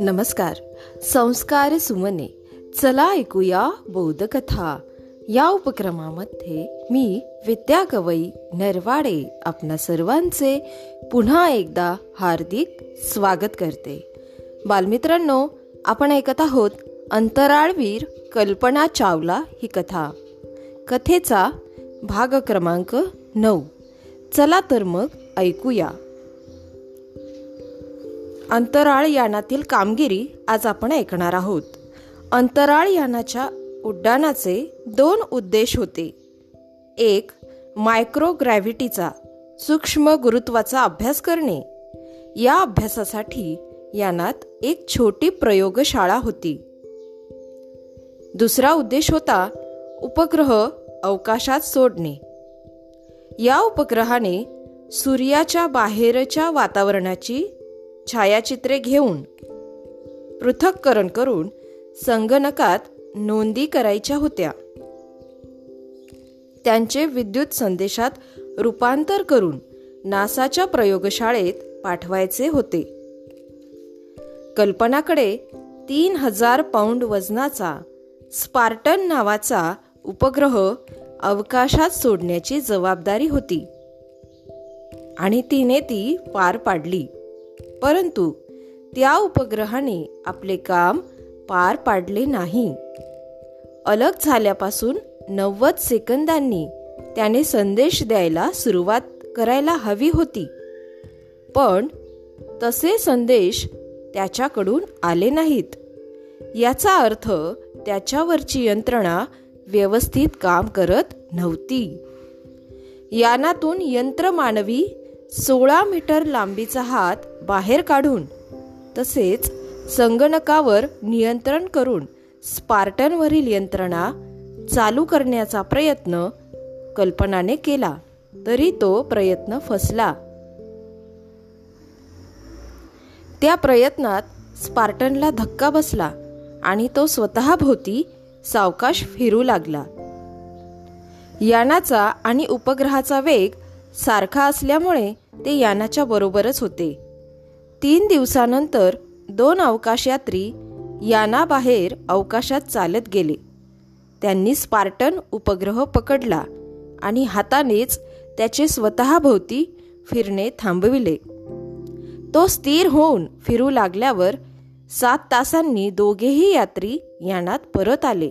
नमस्कार. संस्कार सुमने. चला ऐकूया बौद्ध कथा या उपक्रमामध्ये मी विद्या कवई नरवाडे आपणा सर्वांचे पुन्हा एकदा हार्दिक स्वागत करते. बालमित्रांनो आपण ऐकत आहोत अंतराळवीर कल्पना चावला ही कथा. कथेचा भाग क्रमांक नऊ. चला तर मग ऐकूया. अंतराळ यानातील कामगिरी आज आपण ऐकणार आहोत. अंतराळ यानाच्या उड्डाणाचे दोन उद्देश होते. एक मायक्रोग्रॅव्हिटीचा सूक्ष्म गुरुत्वाचा अभ्यास करणे. या अभ्यासासाठी यानात एक छोटी प्रयोगशाळा होती. दुसरा उद्देश होता उपग्रह अवकाशात सोडणे. या उपग्रहाने सूर्याच्या बाहेरच्या वातावरणाची छायाचित्रे घेऊन पृथक्करण करून संगणकात नोंदी करायच्या होत्या. त्यांचे विद्युत संदेशात रूपांतर करून नासाच्या प्रयोगशाळेत पाठवायचे होते. कल्पनाकडे तीन हजार पाऊंड वजनाचा स्पार्टन नावाचा उपग्रह अवकाशात सोडण्याची जबाबदारी होती. आणि तिने ती पार पाडली. परंतु त्या उपग्रहाने आपले काम पार पाडले नाही. अलग झाल्यापासून नव्वद सेकंदांनी त्याने संदेश द्यायला सुरुवात करायला हवी होती. पण तसे संदेश त्याच्याकडून आले नाहीत. याचा अर्थ त्याच्यावरची यंत्रणा व्यवस्थित काम करत नव्हती. यानातून यंत्रमानवी सोळा मीटर लांबीचा हात बाहेर काढून तसेच संगणकावर नियंत्रण करून स्पार्टनवरील यंत्रणा चालू करण्याचा प्रयत्न कल्पनाने केला तरी तो प्रयत्न फसला. त्या प्रयत्नात स्पार्टनला धक्का बसला आणि तो स्वतःभोवती सावकाश फिरू लागला. यानाचा आणि उपग्रहाचा वेग सारखा असल्यामुळे ते यानाच्या बरोबरच होते. तीन दिवसानंतर दोन अवकाशयात्री यानाबाहेर अवकाशात चालत गेले. त्यांनी स्पार्टन उपग्रह पकडला आणि हातानेच त्याचे स्वतःभोवती फिरणे थांबविले. तो स्थिर होऊन फिरू लागल्यावर सात तासांनी दोघेही यात्री यानात परत आले.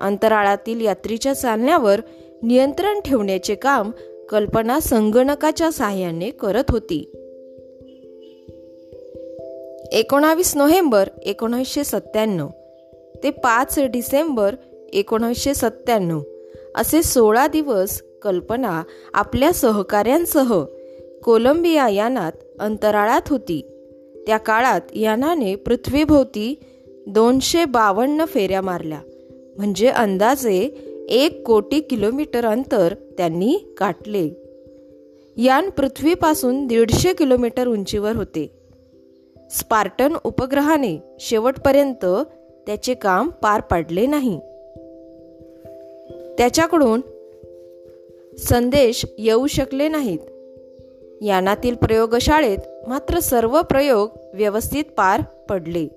अंतराळातील यात्रीच्या चालण्यावर नियंत्रण ठेवण्याचे काम कल्पना संगणकाच्या सहाय्याने करत होती. एकोणावीस नोव्हेंबर एकोणीसशे सत्त्याण्णव ते पाच डिसेंबर एकोणीसशे सत्त्याण्णव असे सोळा दिवस कल्पना आपल्या सहकाऱ्यांसह कोलंबिया यानात अंतराळात होती. त्या काळात यानाने पृथ्वीभोवती दोनशे बावन्न फेऱ्या मारल्या. म्हणजे अंदाजे एक कोटी किलोमीटर अंतर त्यांनी गाठले. यान पृथ्वीपासून दीडशे किलोमीटर उंचीवर होते. स्पार्टन उपग्रहाने शेवटपर्यंत त्याचे काम पार पाडले नाही. त्याच्याकडून संदेश येऊ शकले नाहीत. यानातील प्रयोगशाळेत मात्र सर्व प्रयोग व्यवस्थित पार पडले.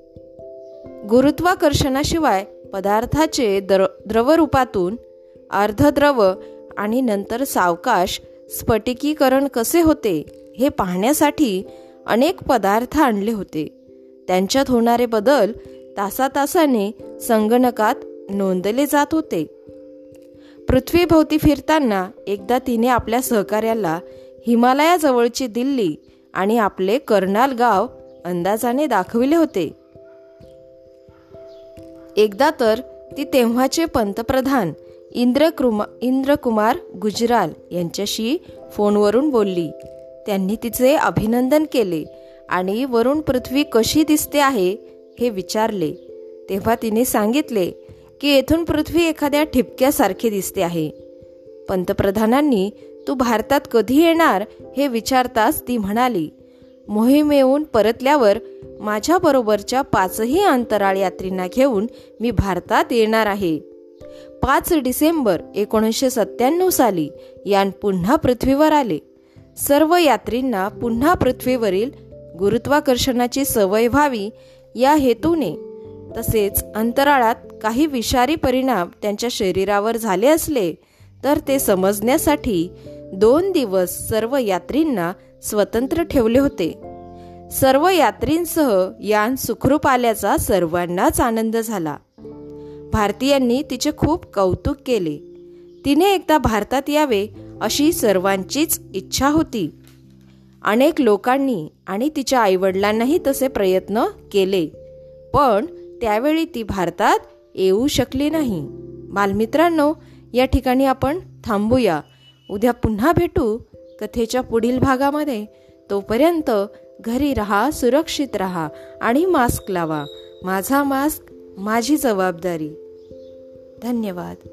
गुरुत्वाकर्षणाशिवाय पदार्थाचे द्र द्रवरूपातून अर्धद्रव आणि नंतर सावकाश स्फटिकीकरण कसे होते हे पाहण्यासाठी अनेक पदार्थ आणले होते. त्यांच्यात होणारे बदल तासातासाने संगणकात नोंदले जात होते. पृथ्वीभोवती फिरताना एकदा तिने आपल्या सहकार्याला हिमालयाजवळची दिल्ली आणि आपले कर्नाल गाव अंदाजाने दाखविले होते. एकदा तर ती तेव्हाचे पंतप्रधान इंद्रकुमा इंद्रकुमार गुजराल यांच्याशी फोनवरून बोलली. त्यांनी तिचे अभिनंदन केले आणि वरून पृथ्वी कशी दिसते आहे हे विचारले. तेव्हा तिने सांगितले की येथून पृथ्वी एखाद्या ठिपक्यासारखी दिसते आहे. पंतप्रधानांनी तू भारतात कधी येणार? हे विचारताच ती म्हणाली. मोहिमेहून परतल्यावर माझ्याबरोबरच्या पाचही अंतराळ यात्रींना घेऊन मी भारतात येणार आहे. पाच डिसेंबर एकोणीसशे सत्त्याण्णव साली यान पुन्हा पृथ्वीवर आले. सर्व यात्रींना पुन्हा पृथ्वीवरील गुरुत्वाकर्षणाची सवय व्हावी या हेतूने. तसेच अंतराळात काही विषारी परिणाम त्यांच्या शरीरावर झाले असले तर ते समजण्यासाठी दोन दिवस सर्व यात्रींना स्वतंत्र ठेवले होते. सर्व यात्रींसह यान सुखरूप आल्याचा सर्वांनाच आनंद झाला. भारतीयांनी तिचे खूप कौतुक केले. तिने एकदा भारतात यावे अशी सर्वांचीच इच्छा होती. अनेक लोकांनी आणि तिच्या आईवडिलांनाही तसे प्रयत्न केले. पण त्यावेळी ती भारतात येऊ शकली नाही. बालमित्रांनो या ठिकाणी आपण थांबूया. उद्या पुन्हा भेटू. कथेच्या पुढील भागामध्ये तोपर्यंत घरी राहा सुरक्षित रहा आणि मास्क लावा. माझा मास्क माझी जबाबदारी. धन्यवाद.